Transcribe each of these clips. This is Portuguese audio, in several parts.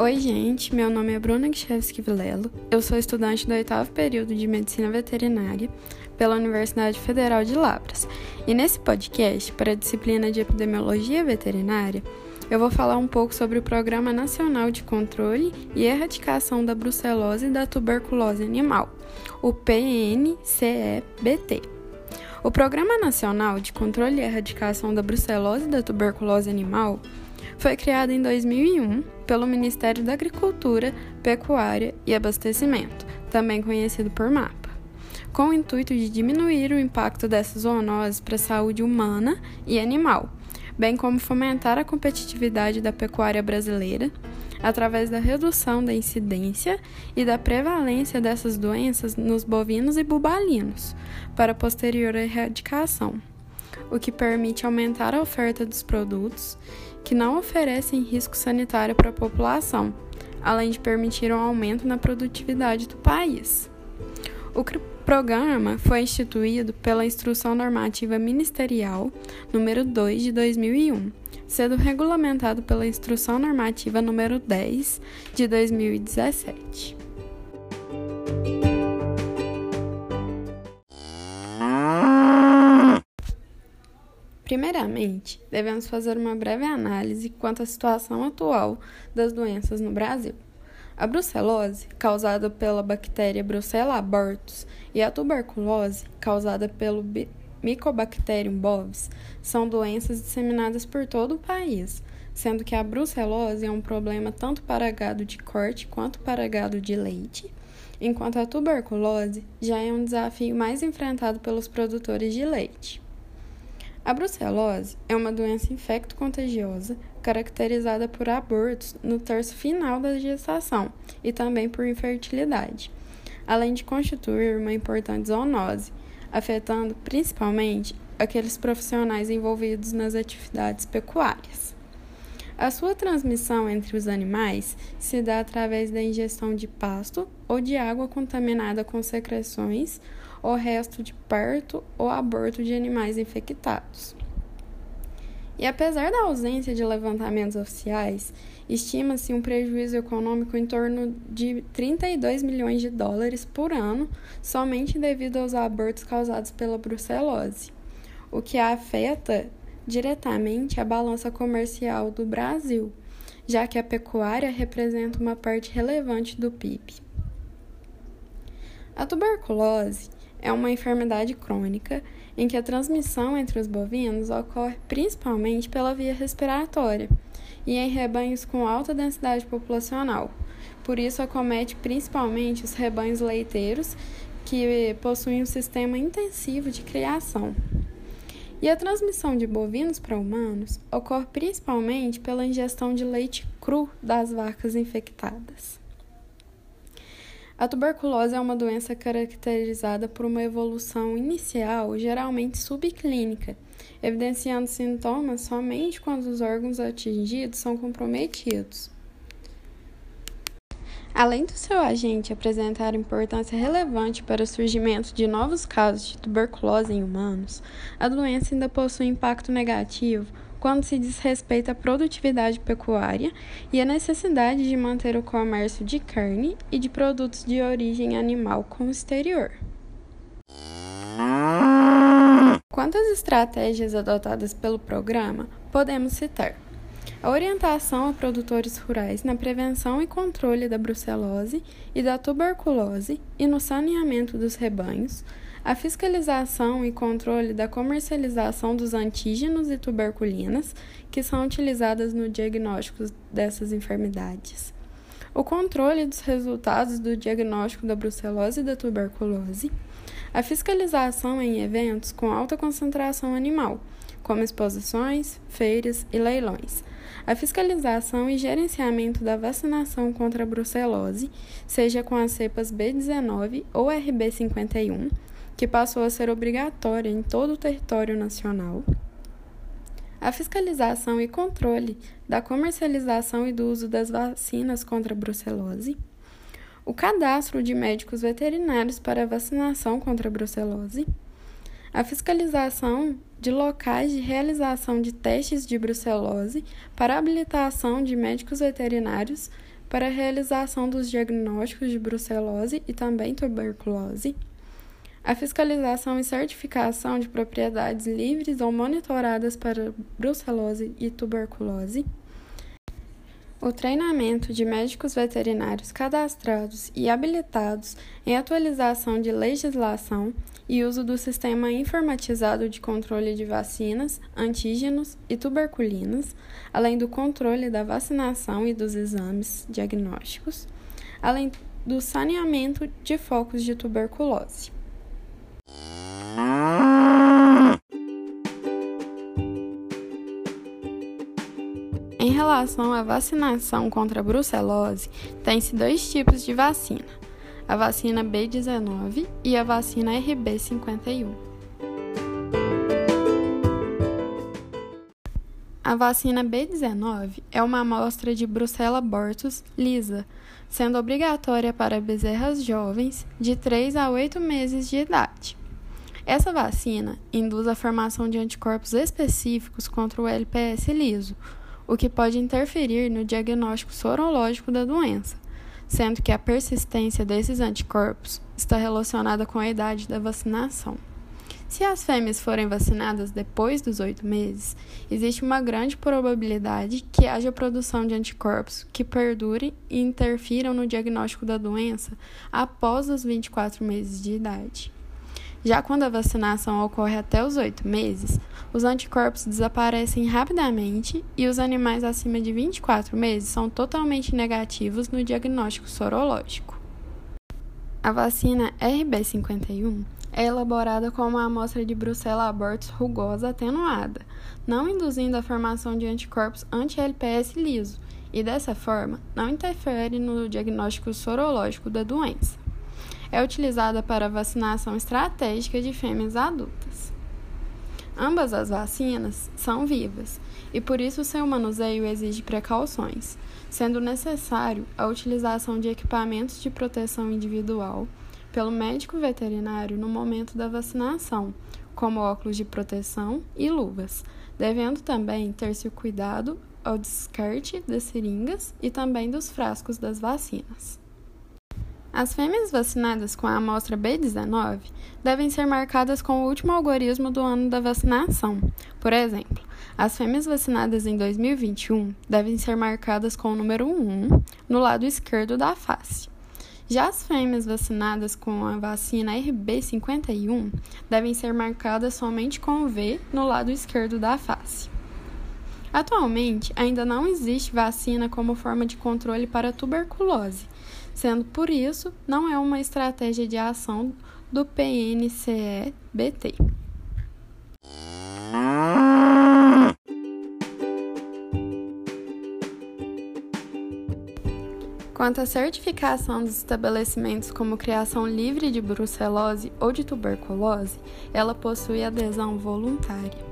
Oi, gente. Meu nome é Bruna Gchevski Vilelo. Eu sou estudante do oitavo período de Medicina Veterinária pela Universidade Federal de Lavras. E nesse podcast, para a disciplina de Epidemiologia Veterinária, eu vou falar um pouco sobre o Programa Nacional de Controle e Erradicação da Brucelose e da Tuberculose Animal, o PNCEBT. O Programa Nacional de Controle e Erradicação da Brucelose e da Tuberculose Animal foi criado em 2001 pelo Ministério da Agricultura, Pecuária e Abastecimento, também conhecido por MAPA, com o intuito de diminuir o impacto dessas zoonoses para a saúde humana e animal bem como fomentar a competitividade da pecuária brasileira através da redução da incidência e da prevalência dessas doenças nos bovinos e bubalinos, para posterior erradicação, o que permite aumentar a oferta dos produtos que não oferecem risco sanitário para a população, além de permitir um aumento na produtividade do país. O programa foi instituído pela Instrução Normativa Ministerial número 2 de 2001, sendo regulamentado pela Instrução Normativa número 10 de 2017. Primeiramente, devemos fazer uma breve análise quanto à situação atual das doenças no Brasil. A brucelose, causada pela bactéria Brucella abortus, e a tuberculose, causada pelo Mycobacterium bovis, são doenças disseminadas por todo o país, sendo que a brucelose é um problema tanto para gado de corte quanto para gado de leite, enquanto a tuberculose já é um desafio mais enfrentado pelos produtores de leite. A brucelose é uma doença infecto-contagiosa caracterizada por abortos no terço final da gestação e também por infertilidade, além de constituir uma importante zoonose, afetando principalmente aqueles profissionais envolvidos nas atividades pecuárias. A sua transmissão entre os animais se dá através da ingestão de pasto ou de água contaminada com secreções ou resto de parto ou aborto de animais infectados. E apesar da ausência de levantamentos oficiais, estima-se um prejuízo econômico em torno de 32 milhões de dólares por ano somente devido aos abortos causados pela brucelose, o que afeta diretamente a balança comercial do Brasil, já que a pecuária representa uma parte relevante do PIB. A tuberculose é uma enfermidade crônica em que a transmissão entre os bovinos ocorre principalmente pela via respiratória e em rebanhos com alta densidade populacional. Por isso, acomete principalmente os rebanhos leiteiros, que possuem um sistema intensivo de criação. E a transmissão de bovinos para humanos ocorre principalmente pela ingestão de leite cru das vacas infectadas. A tuberculose é uma doença caracterizada por uma evolução inicial, geralmente subclínica, evidenciando sintomas somente quando os órgãos atingidos são comprometidos. Além do seu agente apresentar importância relevante para o surgimento de novos casos de tuberculose em humanos, a doença ainda possui impacto negativo quando se diz respeito à produtividade pecuária e à necessidade de manter o comércio de carne e de produtos de origem animal com o exterior. Quanto às estratégias adotadas pelo programa, podemos citar a orientação a produtores rurais na prevenção e controle da brucelose e da tuberculose e no saneamento dos rebanhos, a fiscalização e controle da comercialização dos antígenos e tuberculinas que são utilizadas no diagnóstico dessas enfermidades, o controle dos resultados do diagnóstico da brucelose e da tuberculose, a fiscalização em eventos com alta concentração animal, como exposições, feiras e leilões, a fiscalização e gerenciamento da vacinação contra a brucelose, seja com as cepas B19 ou RB51, que passou a ser obrigatória em todo o território nacional. A fiscalização e controle da comercialização e do uso das vacinas contra a brucelose. O cadastro de médicos veterinários para vacinação contra a brucelose a fiscalização de locais de realização de testes de brucelose para habilitação de médicos veterinários para realização dos diagnósticos de brucelose e também tuberculose, a fiscalização e certificação de propriedades livres ou monitoradas para brucelose e tuberculose, o treinamento de médicos veterinários cadastrados e habilitados em atualização de legislação e uso do sistema informatizado de controle de vacinas, antígenos e tuberculinas, além do controle da vacinação e dos exames diagnósticos, além do saneamento de focos de tuberculose. Em relação à vacinação contra a brucelose, tem-se dois tipos de vacina: a vacina B19 e a vacina RB51. A vacina B19 é uma amostra de Brucella abortus lisa, sendo obrigatória para bezerras jovens de 3 a 8 meses de idade. Essa vacina induz a formação de anticorpos específicos contra o LPS liso, o que pode interferir no diagnóstico sorológico da doença, sendo que a persistência desses anticorpos está relacionada com a idade da vacinação. Se as fêmeas forem vacinadas depois dos oito meses, existe uma grande probabilidade que haja produção de anticorpos que perdurem e interfiram no diagnóstico da doença após os 24 meses de idade. Já quando a vacinação ocorre até os oito meses, os anticorpos desaparecem rapidamente e os animais acima de 24 meses são totalmente negativos no diagnóstico sorológico. A vacina RB51 é elaborada com uma amostra de Brucella abortus rugosa atenuada, não induzindo a formação de anticorpos anti-LPS liso, e dessa forma não interfere no diagnóstico sorológico da doença é utilizada para vacinação estratégica de fêmeas adultas. Ambas as vacinas são vivas e por isso seu manuseio exige precauções, sendo necessário a utilização de equipamentos de proteção individual pelo médico veterinário no momento da vacinação, como óculos de proteção e luvas, devendo também ter-se o cuidado ao descarte das seringas e também dos frascos das vacinas. As fêmeas vacinadas com a amostra B19 devem ser marcadas com o último algoritmo do ano da vacinação. Por exemplo, as fêmeas vacinadas em 2021 devem ser marcadas com o número 1 no lado esquerdo da face. Já as fêmeas vacinadas com a vacina RB51 devem ser marcadas somente com o V no lado esquerdo da face. Atualmente, ainda não existe vacina como forma de controle para tuberculose, sendo por isso não é uma estratégia de ação do PNCE-BT. Quanto à certificação dos estabelecimentos como criação livre de brucelose ou de tuberculose, ela possui adesão voluntária.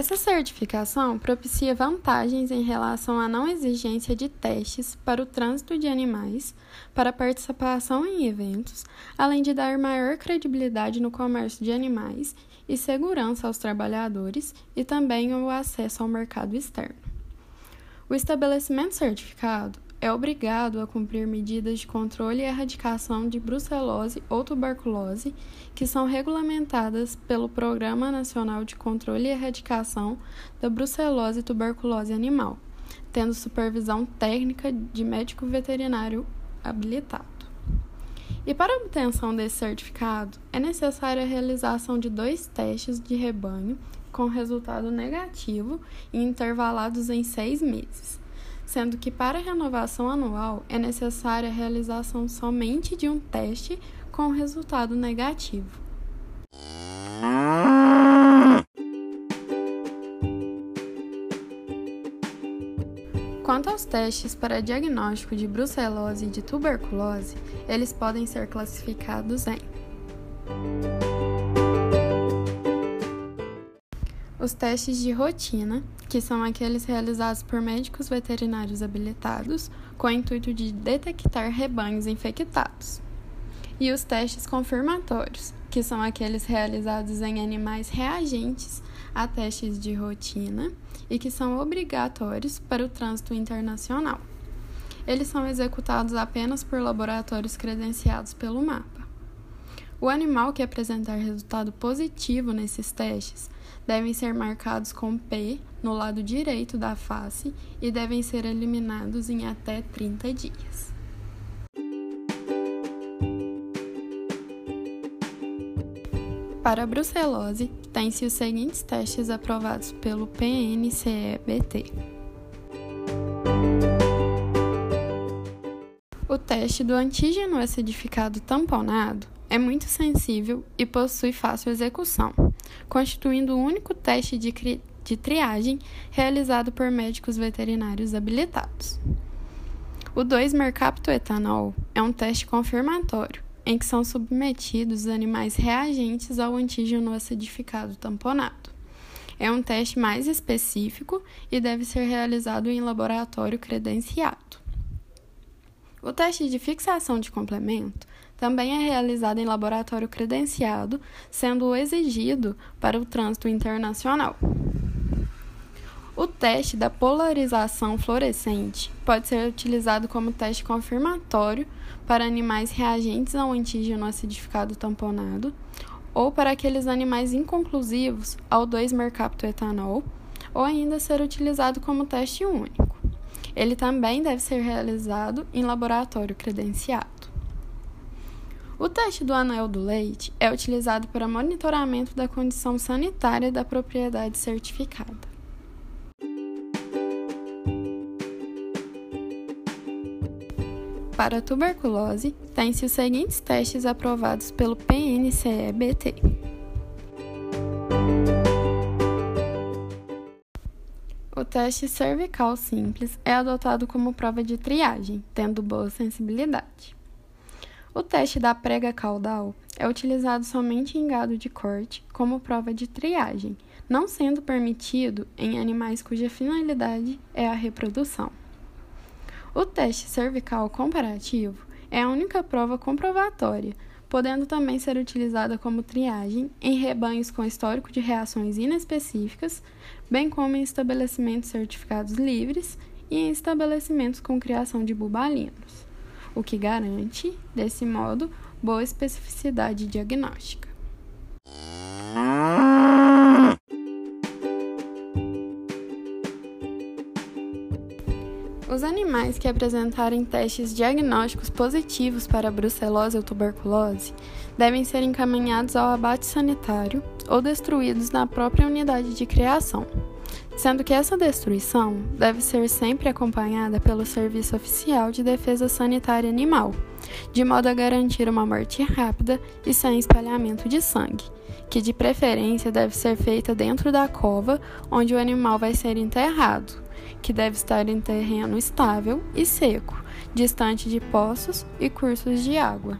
Essa certificação propicia vantagens em relação à não exigência de testes para o trânsito de animais, para participação em eventos, além de dar maior credibilidade no comércio de animais e segurança aos trabalhadores e também o acesso ao mercado externo. O estabelecimento certificado é obrigado a cumprir medidas de controle e erradicação de brucelose ou tuberculose que são regulamentadas pelo Programa Nacional de Controle e Erradicação da Brucelose e Tuberculose Animal, tendo supervisão técnica de médico veterinário habilitado. E para a obtenção desse certificado, é necessária a realização de dois testes de rebanho com resultado negativo e intervalados em seis meses sendo que para a renovação anual é necessária a realização somente de um teste com resultado negativo. Quanto aos testes para diagnóstico de brucelose e de tuberculose, eles podem ser classificados em os testes de rotina, que são aqueles realizados por médicos veterinários habilitados com o intuito de detectar rebanhos infectados, e os testes confirmatórios, que são aqueles realizados em animais reagentes a testes de rotina e que são obrigatórios para o trânsito internacional. Eles são executados apenas por laboratórios credenciados pelo MAPA. O animal que apresentar resultado positivo nesses testes devem ser marcados com P no lado direito da face e devem ser eliminados em até 30 dias. Para a brucelose, tem-se os seguintes testes aprovados pelo PNCEBT. O teste do antígeno acidificado tamponado é muito sensível e possui fácil execução, constituindo o único teste de, de triagem realizado por médicos veterinários habilitados. O 2-mercaptoetanol é um teste confirmatório, em que são submetidos animais reagentes ao antígeno acidificado tamponado. É um teste mais específico e deve ser realizado em laboratório credenciado. O teste de fixação de complemento também é realizado em laboratório credenciado, sendo exigido para o trânsito internacional. O teste da polarização fluorescente pode ser utilizado como teste confirmatório para animais reagentes ao antígeno acidificado tamponado ou para aqueles animais inconclusivos ao 2-mercaptoetanol, ou ainda ser utilizado como teste único. Ele também deve ser realizado em laboratório credenciado. O teste do anel do leite é utilizado para monitoramento da condição sanitária da propriedade certificada. Para a tuberculose, tem-se os seguintes testes aprovados pelo PNCEBT. O teste cervical simples é adotado como prova de triagem, tendo boa sensibilidade. O teste da prega caudal é utilizado somente em gado de corte como prova de triagem, não sendo permitido em animais cuja finalidade é a reprodução. O teste cervical comparativo é a única prova comprovatória, podendo também ser utilizada como triagem em rebanhos com histórico de reações inespecíficas, bem como em estabelecimentos certificados livres e em estabelecimentos com criação de bubalinos, o que garante, desse modo, boa especificidade diagnóstica. Os animais que apresentarem testes diagnósticos positivos para brucelose ou tuberculose devem ser encaminhados ao abate sanitário ou destruídos na própria unidade de criação, sendo que essa destruição deve ser sempre acompanhada pelo Serviço Oficial de Defesa Sanitária Animal, de modo a garantir uma morte rápida e sem espalhamento de sangue, que de preferência deve ser feita dentro da cova onde o animal vai ser enterrado que deve estar em terreno estável e seco, distante de poços e cursos de água.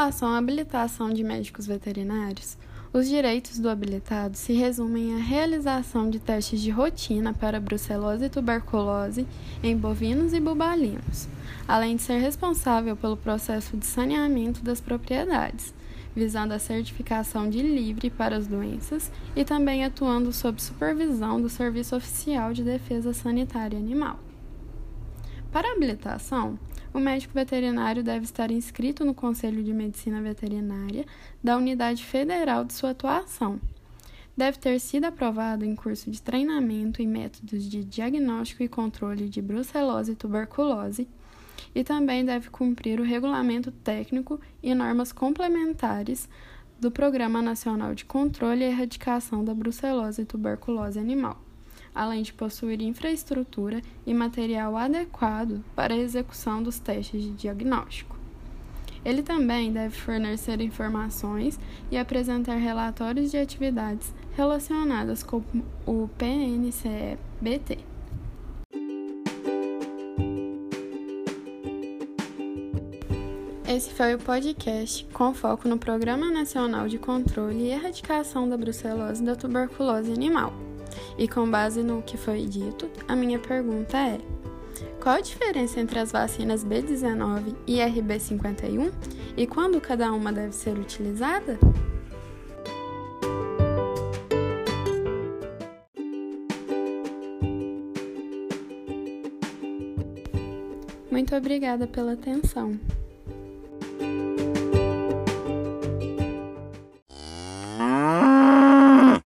Relação à habilitação de médicos veterinários, os direitos do habilitado se resumem à realização de testes de rotina para brucelose e tuberculose em bovinos e bubalinos, além de ser responsável pelo processo de saneamento das propriedades, visando a certificação de livre para as doenças e também atuando sob supervisão do Serviço Oficial de Defesa Sanitária Animal. Para a habilitação, o médico veterinário deve estar inscrito no Conselho de Medicina Veterinária da unidade federal de sua atuação. Deve ter sido aprovado em curso de treinamento em métodos de diagnóstico e controle de brucelose e tuberculose e também deve cumprir o regulamento técnico e normas complementares do Programa Nacional de Controle e Erradicação da Brucelose e Tuberculose Animal, além de possuir infraestrutura e material adequado para a execução dos testes de diagnóstico. Ele também deve fornecer informações e apresentar relatórios de atividades relacionadas com o PNCE-BT. Esse foi o podcast com foco no Programa Nacional de Controle e Erradicação da Brucelose e da Tuberculose Animal. E com base no que foi dito, a minha pergunta é: Qual a diferença entre as vacinas B19 e RB51 e quando cada uma deve ser utilizada? Muito obrigada pela atenção.